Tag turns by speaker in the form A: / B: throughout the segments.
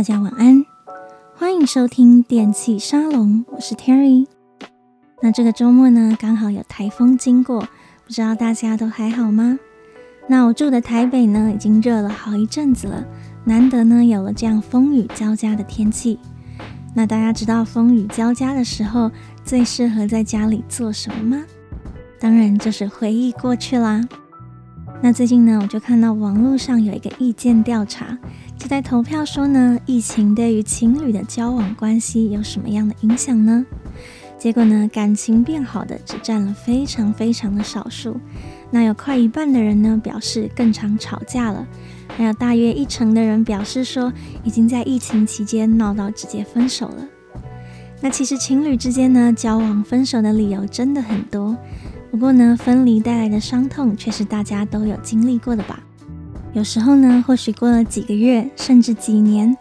A: 大家晚安，欢迎收听电气沙龙，我是 Terry。那这个周末呢，刚好有台风经过，不知道大家都还好吗？那我住的台北呢，已经热了好一阵子了，难得呢有了这样风雨交加的天气。那大家知道风雨交加的时候，最适合在家里做什么吗？当然就是回忆过去啦。那最近呢，我就看到网络上有一个意见调查，就在投票说呢，疫情对于情侣的交往关系有什么样的影响呢？结果呢，感情变好的只占了非常非常的少数。那有快一半的人呢，表示更常吵架了，还有大约一成的人表示说，已经在疫情期间闹到直接分手了。那其实情侣之间呢，交往分手的理由真的很多。不过呢，分离带来的伤痛却是大家都有经历过的吧？有时候呢，或许过了几个月，甚至几年，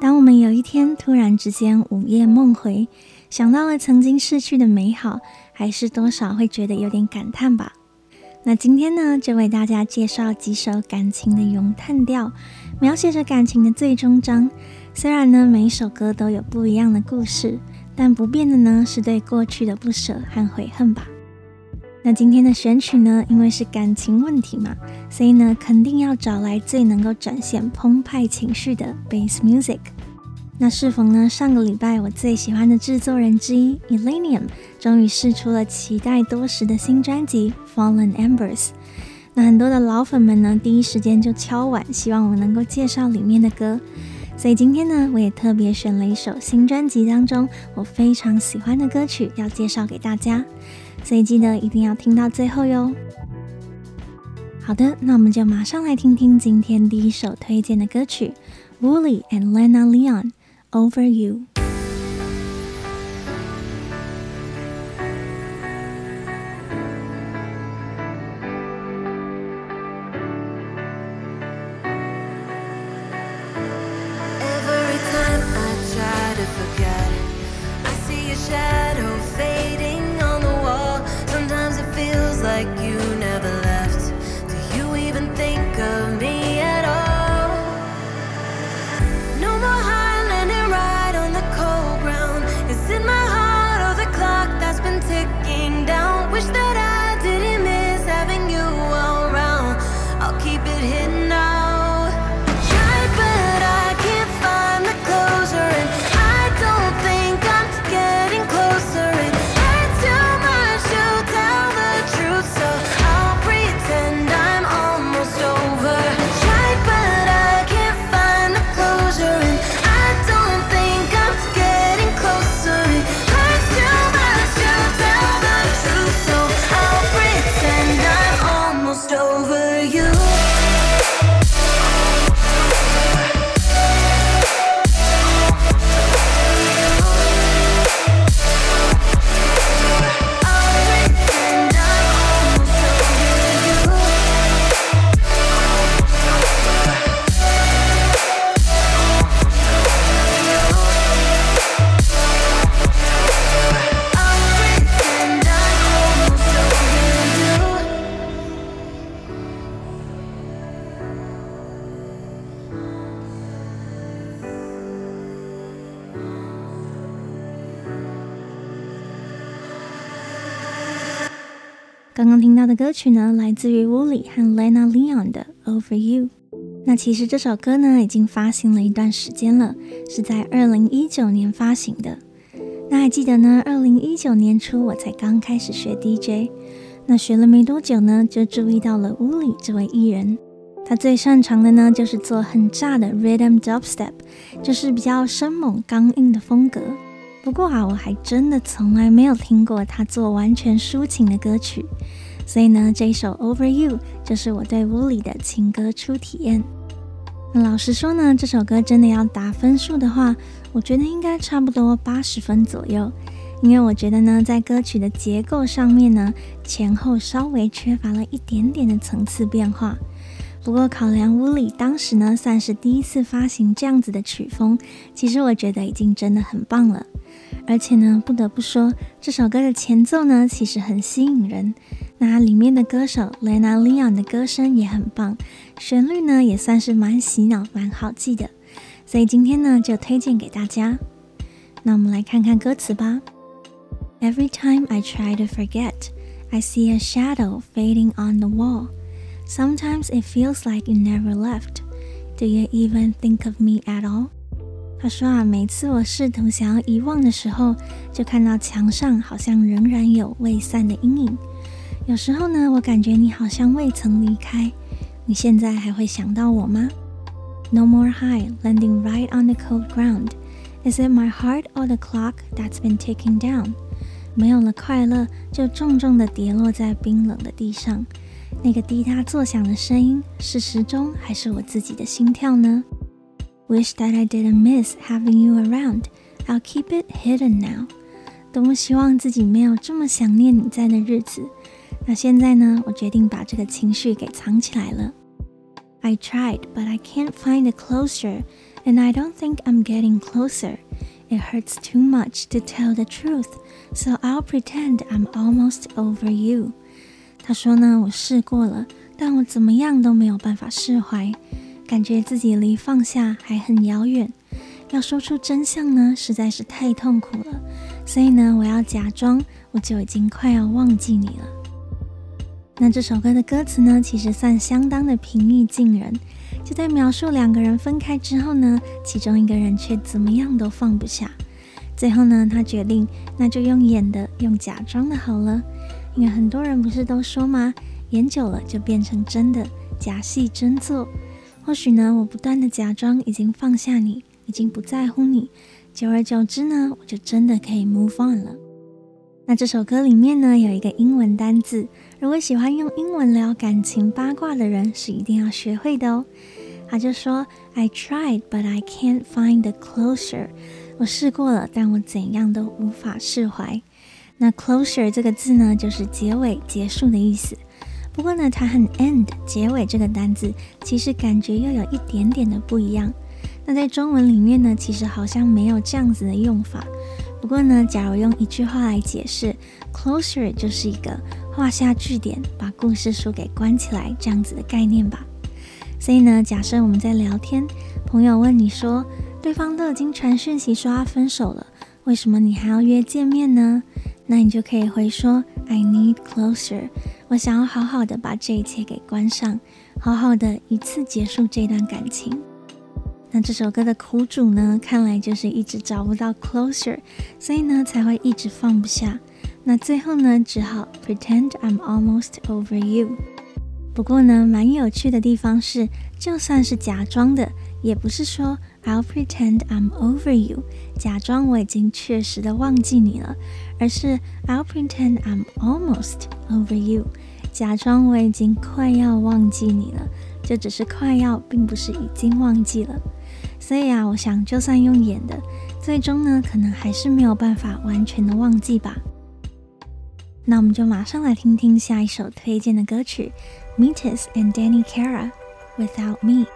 A: 当我们有一天突然之间午夜梦回，想到了曾经逝去的美好，还是多少会觉得有点感叹吧。那今天呢，就为大家介绍几首感情的咏叹调，描写着感情的最终章。虽然呢，每一首歌都有不一样的故事，但不变的呢，是对过去的不舍和悔恨吧。那今天的选曲呢，因为是感情问题嘛，所以呢，肯定要找来最能够展现澎湃情绪的 bass music。那适逢呢，上个礼拜我最喜欢的制作人之一 Illenium 终于试出了期待多时的新专辑《Fallen Embers》。那很多的老粉们呢，第一时间就敲碗，希望我能够介绍里面的歌。所以今天呢，我也特别选了一首新专辑当中我非常喜欢的歌曲，要介绍给大家。所以记得一定要听到最后哟。好的，那我们就马上来听听今天第一首推荐的歌曲，Wooly and Lena Leon，《Over You》。的歌曲呢，来自于 Wooly 和 Lena Leon 的《Over You》。那其实这首歌呢，已经发行了一段时间了，是在二零一九年发行的。那还记得呢，二零一九年初我才刚开始学 DJ，那学了没多久呢，就注意到了 Wooly 这位艺人。他最擅长的呢，就是做很炸的 Rhythm Dubstep，就是比较生猛刚硬的风格。不过啊，我还真的从来没有听过他做完全抒情的歌曲，所以呢，这一首《Over You》就是我对 Wooly 的情歌初体验。那老实说呢，这首歌真的要打分数的话，我觉得应该差不多八十分左右，因为我觉得呢，在歌曲的结构上面呢，前后稍微缺乏了一点点的层次变化。不过，考量 Wooly 当时呢，算是第一次发行这样子的曲风，其实我觉得已经真的很棒了。而且呢，不得不说，这首歌的前奏呢，其实很吸引人。那里面的歌手 Lena Leon 的歌声也很棒，旋律呢也算是蛮洗脑、蛮好记的。所以今天呢就推荐给大家。那我们来看看歌词吧。Every time I try to forget, I see a shadow fading on the wall. Sometimes it feels like you never left. Do you even think of me at all? 他说啊，每次我试图想要遗忘的时候，就看到墙上好像仍然有未散的阴影。有时候呢，我感觉你好像未曾离开。你现在还会想到我吗？No more high landing right on the cold ground. Is it my heart or the clock that's been ticking down? 没有了快乐，就重重的跌落在冰冷的地上。那个滴答作响的声音，是时钟还是我自己的心跳呢？Wish that I didn't miss having you around. I'll keep it hidden now. 多么希望自己没有这么想念你在的日子。那现在呢？我决定把这个情绪给藏起来了。I tried, but I can't find a closure, and I don't think I'm getting closer. It hurts too much to tell the truth, so I'll pretend I'm almost over you. 他说呢，我试过了，但我怎么样都没有办法释怀。感觉自己离放下还很遥远，要说出真相呢，实在是太痛苦了。所以呢，我要假装我就已经快要忘记你了。那这首歌的歌词呢，其实算相当的平易近人，就在描述两个人分开之后呢，其中一个人却怎么样都放不下。最后呢，他决定那就用演的，用假装的好了，因为很多人不是都说吗？演久了就变成真的，假戏真做。或许呢，我不断的假装已经放下你，已经不在乎你，久而久之呢，我就真的可以 move on 了。那这首歌里面呢，有一个英文单字，如果喜欢用英文聊感情八卦的人，是一定要学会的哦。他就说：“I tried, but I can't find the closure。”我试过了，但我怎样都无法释怀。那 closure 这个字呢，就是结尾、结束的意思。不过呢，它和 end 结尾这个单字其实感觉又有一点点的不一样。那在中文里面呢，其实好像没有这样子的用法。不过呢，假如用一句话来解释，closure 就是一个画下句点，把故事书给关起来这样子的概念吧。所以呢，假设我们在聊天，朋友问你说，对方都已经传讯息说要分手了，为什么你还要约见面呢？那你就可以回说，I need closure。我想要好好的把这一切给关上，好好的一次结束这段感情。那这首歌的苦主呢，看来就是一直找不到 closure，所以呢才会一直放不下。那最后呢，只好 pretend I'm almost over you。不过呢，蛮有趣的地方是，就算是假装的，也不是说 I'll pretend I'm over you，假装我已经确实的忘记你了。而是 I'll pretend I'm almost over you，假装我已经快要忘记你了，就只是快要，并不是已经忘记了。所以啊，我想就算用演的，最终呢，可能还是没有办法完全的忘记吧。那我们就马上来听听下一首推荐的歌曲，Metis and Danny Kara》《Without Me。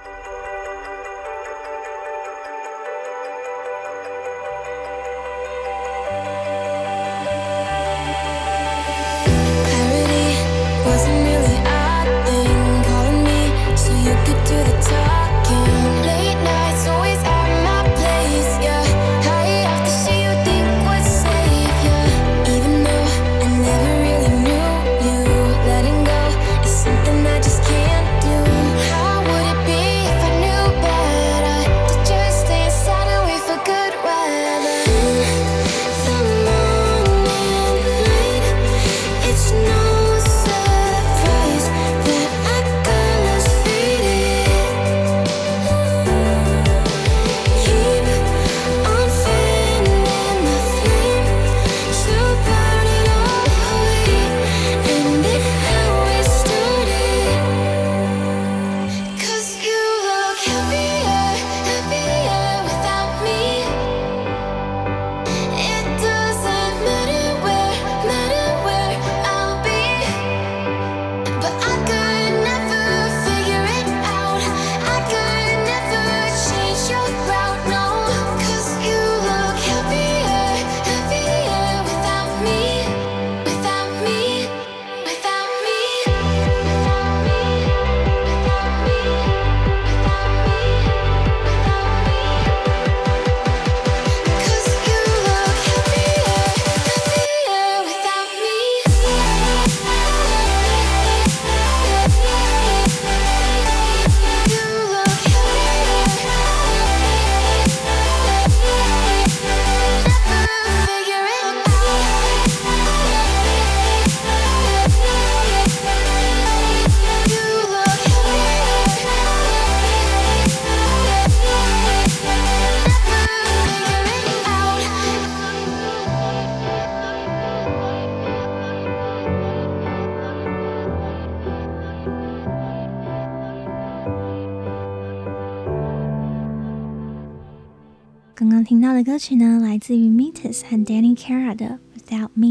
A: 歌曲呢，来自于 Metis 和 Danny Cara 的《Without Me》。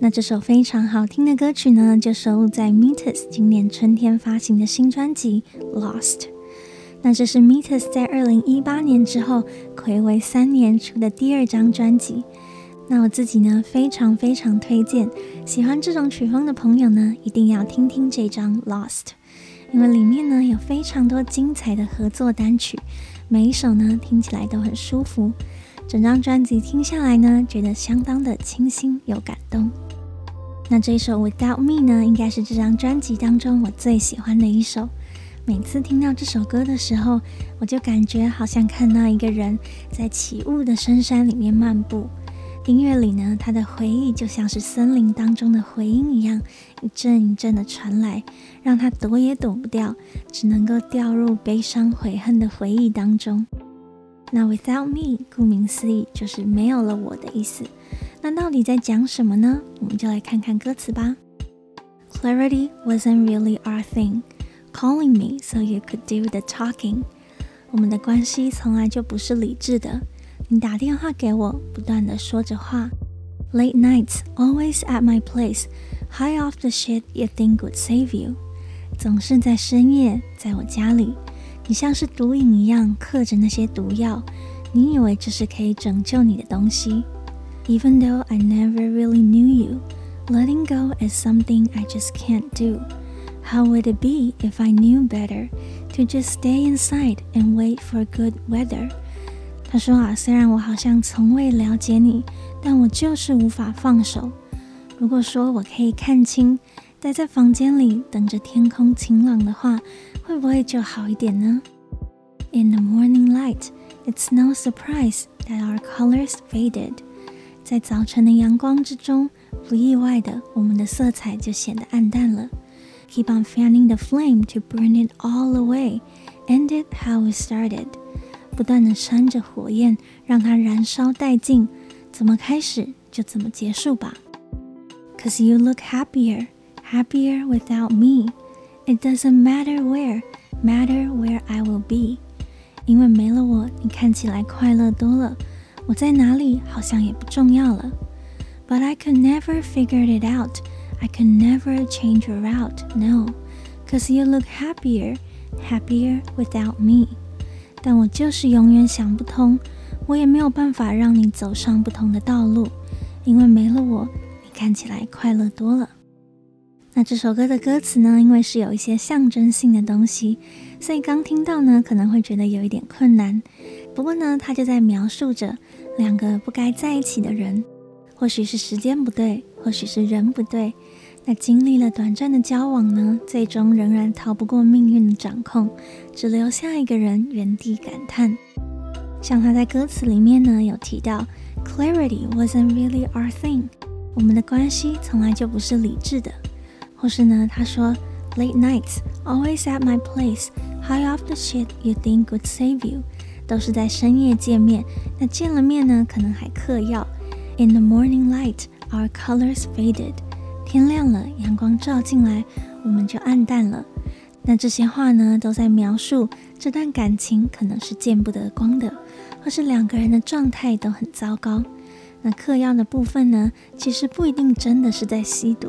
A: 那这首非常好听的歌曲呢，就收录在 Metis 今年春天发行的新专辑《Lost》。那这是 Metis 在二零一八年之后，睽违三年出的第二张专辑。那我自己呢，非常非常推荐，喜欢这种曲风的朋友呢，一定要听听这张《Lost》，因为里面呢有非常多精彩的合作单曲，每一首呢听起来都很舒服。整张专辑听下来呢，觉得相当的清新又感动。那这一首《Without Me》呢，应该是这张专辑当中我最喜欢的一首。每次听到这首歌的时候，我就感觉好像看到一个人在起雾的深山里面漫步。音乐里呢，他的回忆就像是森林当中的回音一样，一阵一阵的传来，让他躲也躲不掉，只能够掉入悲伤悔恨的回忆当中。那 Without me，顾名思义就是没有了我的意思。那到底在讲什么呢？我们就来看看歌词吧。Clarity wasn't really our thing, calling me so you could do the talking。我们的关系从来就不是理智的。你打电话给我，不断地说着话。Late nights, always at my place, high off the shit you think would save you。总是在深夜，在我家里，你像是毒瘾一样嗑着那些毒药，你以为这是可以拯救你的东西。Even though I never really knew you, letting go is something I just can't do. How would it be if I knew better to just stay inside and wait for good weather? 他说啊，虽然我好像从未了解你，但我就是无法放手。如果说我可以看清，待在房间里等着天空晴朗的话，会不会就好一点呢？In the morning light, it's no surprise that our colors faded。在早晨的阳光之中，不意外的，我们的色彩就显得暗淡了。Keep on fanning the flame to burn it all away, end it how we started。不断地扇着火焰，让它燃烧殆尽。怎么开始就怎么结束吧。Cause you look happier, happier without me. It doesn't matter where, matter where I will be. 因为没了我，你看起来快乐多了。我在哪里好像也不重要了。But I could never figure it out. I could never change your route. No, cause you look happier, happier without me. 但我就是永远想不通，我也没有办法让你走上不同的道路，因为没了我，你看起来快乐多了。那这首歌的歌词呢，因为是有一些象征性的东西，所以刚听到呢，可能会觉得有一点困难。不过呢，他就在描述着两个不该在一起的人，或许是时间不对，或许是人不对。那经历了短暂的交往呢，最终仍然逃不过命运的掌控，只留下一个人原地感叹。像他在歌词里面呢有提到，Clarity wasn't really our thing，我们的关系从来就不是理智的。或是呢，他说，Late nights always at my place，high off the shit you think would save you，都是在深夜见面，那见了面呢，可能还嗑药。In the morning light, our colors faded。天亮了，阳光照进来，我们就暗淡了。那这些话呢，都在描述这段感情可能是见不得光的，或是两个人的状态都很糟糕。那嗑药的部分呢，其实不一定真的是在吸毒，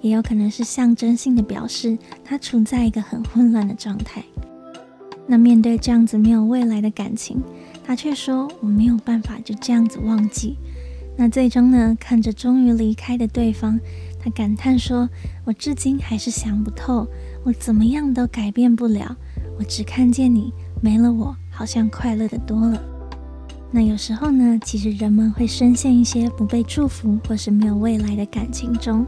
A: 也有可能是象征性的表示他处在一个很混乱的状态。那面对这样子没有未来的感情，他却说：“我没有办法就这样子忘记。”那最终呢，看着终于离开的对方。他感叹说：“我至今还是想不透，我怎么样都改变不了。我只看见你，没了我，好像快乐的多了。”那有时候呢，其实人们会深陷一些不被祝福或是没有未来的感情中。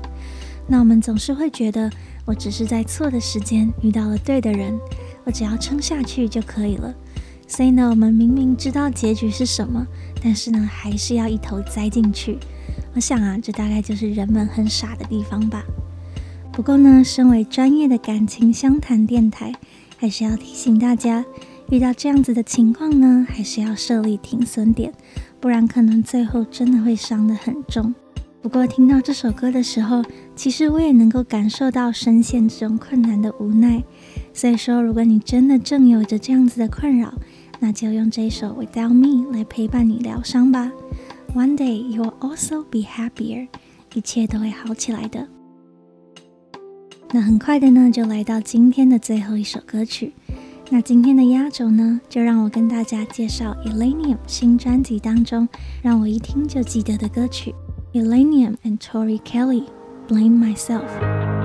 A: 那我们总是会觉得，我只是在错的时间遇到了对的人，我只要撑下去就可以了。所以呢，我们明明知道结局是什么，但是呢，还是要一头栽进去。我想啊，这大概就是人们很傻的地方吧。不过呢，身为专业的感情相谈电台，还是要提醒大家，遇到这样子的情况呢，还是要设立停损点，不然可能最后真的会伤得很重。不过听到这首歌的时候，其实我也能够感受到深陷这种困难的无奈。所以说，如果你真的正有着这样子的困扰，那就用这首《Without Me》来陪伴你疗伤吧。One day you will also be happier，一切都会好起来的。那很快的呢，就来到今天的最后一首歌曲。那今天的压轴呢，就让我跟大家介绍 Elenium 新专辑当中让我一听就记得的歌曲。Illenium and Tori Kelly Blame Myself。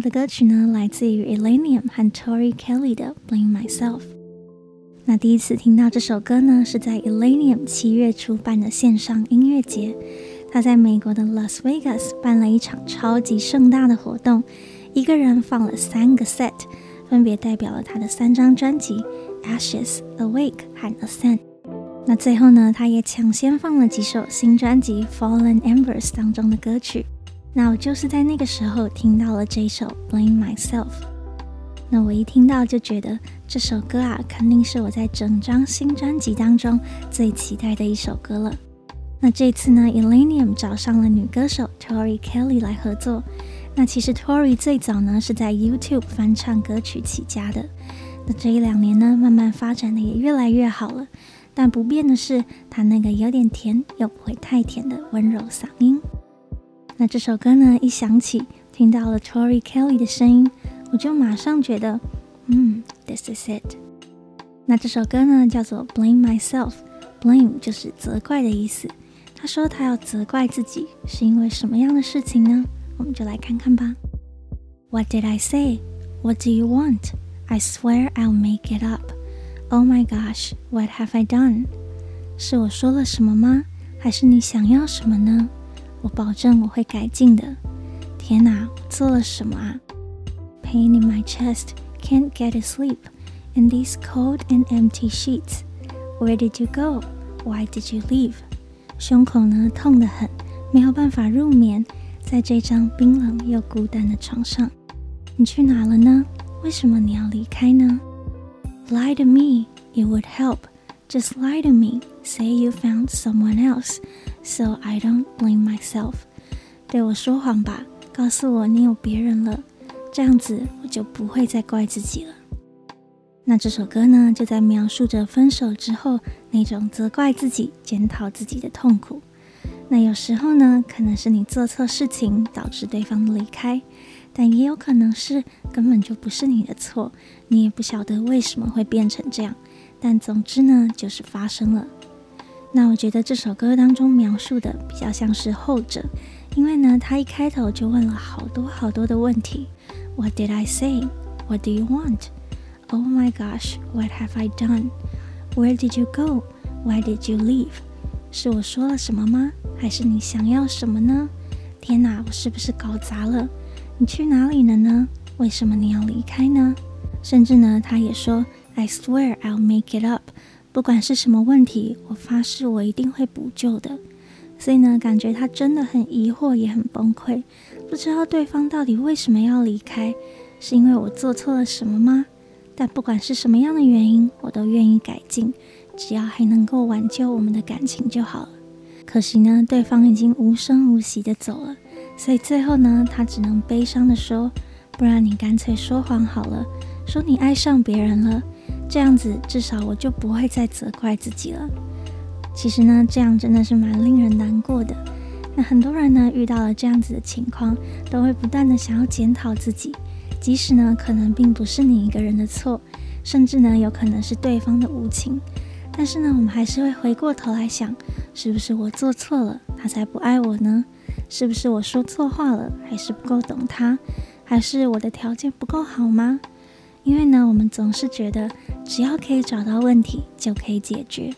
A: 的歌曲呢，来自于 Illenium 和 Tori Kelly 的《Blame Myself》。那第一次听到这首歌呢，是在 Illenium 七月初办的线上音乐节。他在美国的 Las Vegas 办了一场超级盛大的活动，一个人放了三个 set，分别代表了他的三张专辑《Ashes》、《Awake》和《Ascend》。那最后呢，他也抢先放了几首新专辑《Fallen Embers》当中的歌曲。那我就是在那个时候听到了这首《Blame Myself》。那我一听到就觉得这首歌啊，肯定是我在整张新专辑当中最期待的一首歌了。那这次呢，Illenium 找上了女歌手 Tori Kelly 来合作。那其实 Tori 最早呢是在 YouTube 翻唱歌曲起家的。那这一两年呢，慢慢发展的也越来越好了。但不变的是，她那个有点甜又不会太甜的温柔嗓音。那这首歌呢，一响起，听到了 Tori Kelly 的声音，我就马上觉得，嗯，This is it。那这首歌呢，叫做 Blame Myself，Blame 就是责怪的意思。他说他要责怪自己，是因为什么样的事情呢？我们就来看看吧。What did I say? What do you want? I swear I'll make it up. Oh my gosh, what have I done? 是我说了什么吗？还是你想要什么呢？我保证我会改进的。天哪，我做了什么啊？Pain in my chest, can't get to sleep in these cold and empty sheets. Where did you go? Why did you leave? 胸口呢，痛得很，没有办法入眠，在这张冰冷又孤单的床上。你去哪了呢？为什么你要离开呢？Lie to me, it would help. Just lie to me. Say you found someone else. So I don't blame myself，对我说谎吧，告诉我你有别人了，这样子我就不会再怪自己了。那这首歌呢，就在描述着分手之后那种责怪自己、检讨自己的痛苦。那有时候呢，可能是你做错事情导致对方离开，但也有可能是根本就不是你的错，你也不晓得为什么会变成这样。但总之呢，就是发生了。那我觉得这首歌当中描述的比较像是后者，因为呢，他一开头就问了好多好多的问题。What did I say? What do you want? Oh my gosh, what have I done? Where did you go? Why did you leave? 是我说了什么吗？还是你想要什么呢？天哪，我是不是搞砸了？你去哪里了呢？为什么你要离开呢？甚至呢，他也说：“I swear I'll make it up。”不管是什么问题，我发誓我一定会补救的。所以呢，感觉他真的很疑惑，也很崩溃，不知道对方到底为什么要离开，是因为我做错了什么吗？但不管是什么样的原因，我都愿意改进，只要还能够挽救我们的感情就好了。可惜呢，对方已经无声无息地走了，所以最后呢，他只能悲伤地说：“不然你干脆说谎好了，说你爱上别人了，这样子至少我就不会再责怪自己了。”其实呢，这样真的是蛮令人难过的。那很多人呢，遇到了这样子的情况，都会不断地想要检讨自己，即使呢，可能并不是你一个人的错，甚至呢，有可能是对方的无情。但是呢，我们还是会回过头来想，是不是我做错了，他才不爱我呢？是不是我说错话了，还是不够懂他？还是我的条件不够好吗？因为呢，我们总是觉得，只要可以找到问题，就可以解决。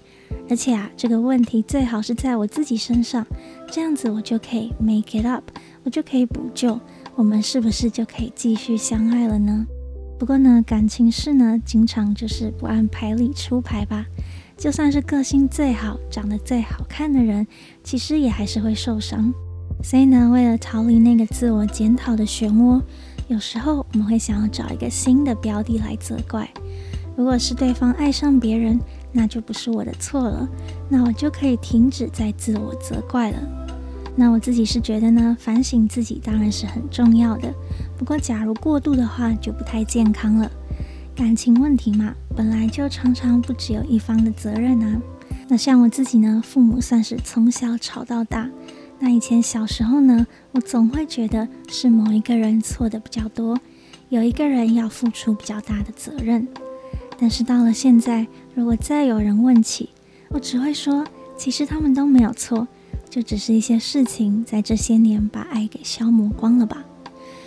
A: 而且啊，这个问题最好是在我自己身上，这样子我就可以 make it up，我就可以补救，我们是不是就可以继续相爱了呢？不过呢，感情事呢，经常就是不按牌理出牌吧。就算是个性最好、长得最好看的人，其实也还是会受伤。所以呢，为了逃离那个自我检讨的漩涡，有时候我们会想要找一个新的标的来责怪。如果是对方爱上别人，那就不是我的错了，那我就可以停止再自我责怪了。那我自己是觉得呢，反省自己当然是很重要的，不过假如过度的话，就不太健康了。感情问题嘛，本来就常常不只有一方的责任啊。那像我自己呢，父母算是从小吵到大。那以前小时候呢，我总会觉得是某一个人错的比较多，有一个人要付出比较大的责任。但是到了现在，如果再有人问起，我只会说，其实他们都没有错，就只是一些事情在这些年把爱给消磨光了吧。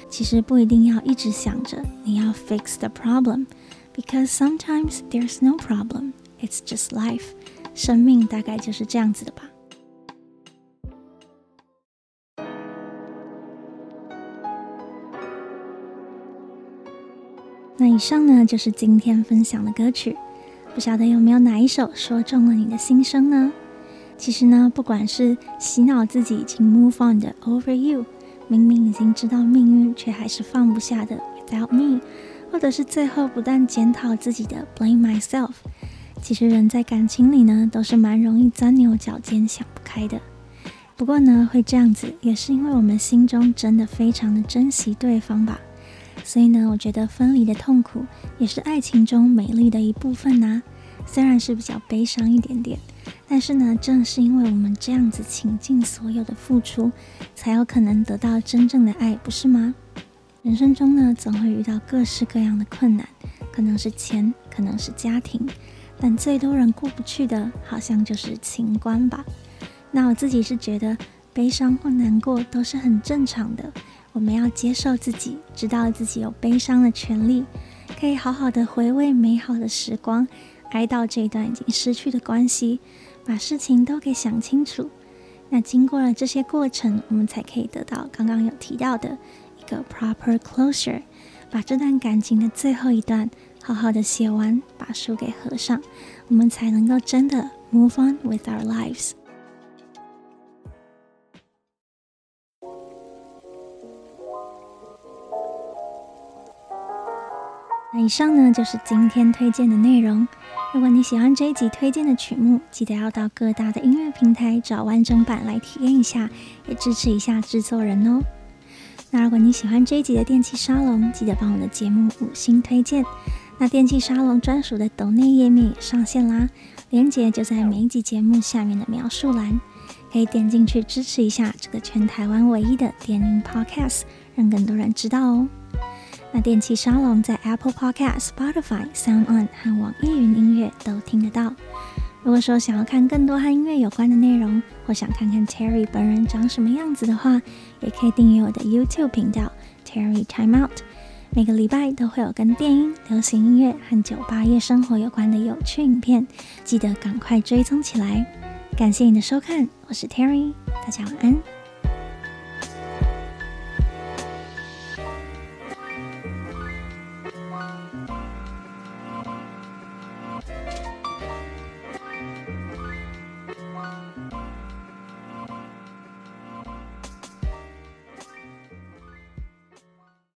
A: 其实不一定要一直想着你要 fix the problem，because sometimes there's no problem，it's just life。生命大概就是这样子的吧。那以上呢，就是今天分享的歌曲，不晓得有没有哪一首说中了你的心声呢？其实呢，不管是洗脑自己已经 move on 的 Over You，明明已经知道命运却还是放不下的 Without Me，或者是最后不断检讨自己的 Blame Myself，其实人在感情里呢，都是蛮容易钻牛角尖、想不开的。不过呢，会这样子，也是因为我们心中真的非常的珍惜对方吧。所以呢，我觉得分离的痛苦也是爱情中美丽的一部分呐。虽然是比较悲伤一点点，但是呢，正是因为我们这样子倾尽所有的付出，才有可能得到真正的爱，不是吗？人生中呢，总会遇到各式各样的困难，可能是钱，可能是家庭，但最多人过不去的，好像就是情关吧。那我自己是觉得，悲伤或难过都是很正常的。我们要接受自己，知道自己有悲伤的权利，可以好好的回味美好的时光，哀悼这一段已经失去的关系，把事情都给想清楚。那经过了这些过程，我们才可以得到刚刚有提到的一个 proper closure，把这段感情的最后一段好好的写完，把书给合上，我们才能够真的 move on with our lives。以上呢，就是今天推荐的内容。如果你喜欢这一集推荐的曲目，记得要到各大的音乐平台找完整版来体验一下，也支持一下制作人哦。那如果你喜欢这一集的电气沙龙，记得帮我的节目五星推荐。那电气沙龙专属的抖内页面也上线啦，链接就在每一集节目下面的描述栏，可以点进去支持一下这个全台湾唯一的电音 Podcast，让更多人知道哦。那电器沙龙在 Apple Podcast、Spotify、SoundOn 和网易云音乐都听得到。如果说想要看更多和音乐有关的内容，或想看看 Terry 本人长什么样子的话，也可以订阅我的 YouTube 频道 Terry Time Out。每个礼拜都会有跟电音、流行音乐和酒吧夜生活有关的有趣影片，记得赶快追踪起来。感谢你的收看，我是 Terry，大家晚安。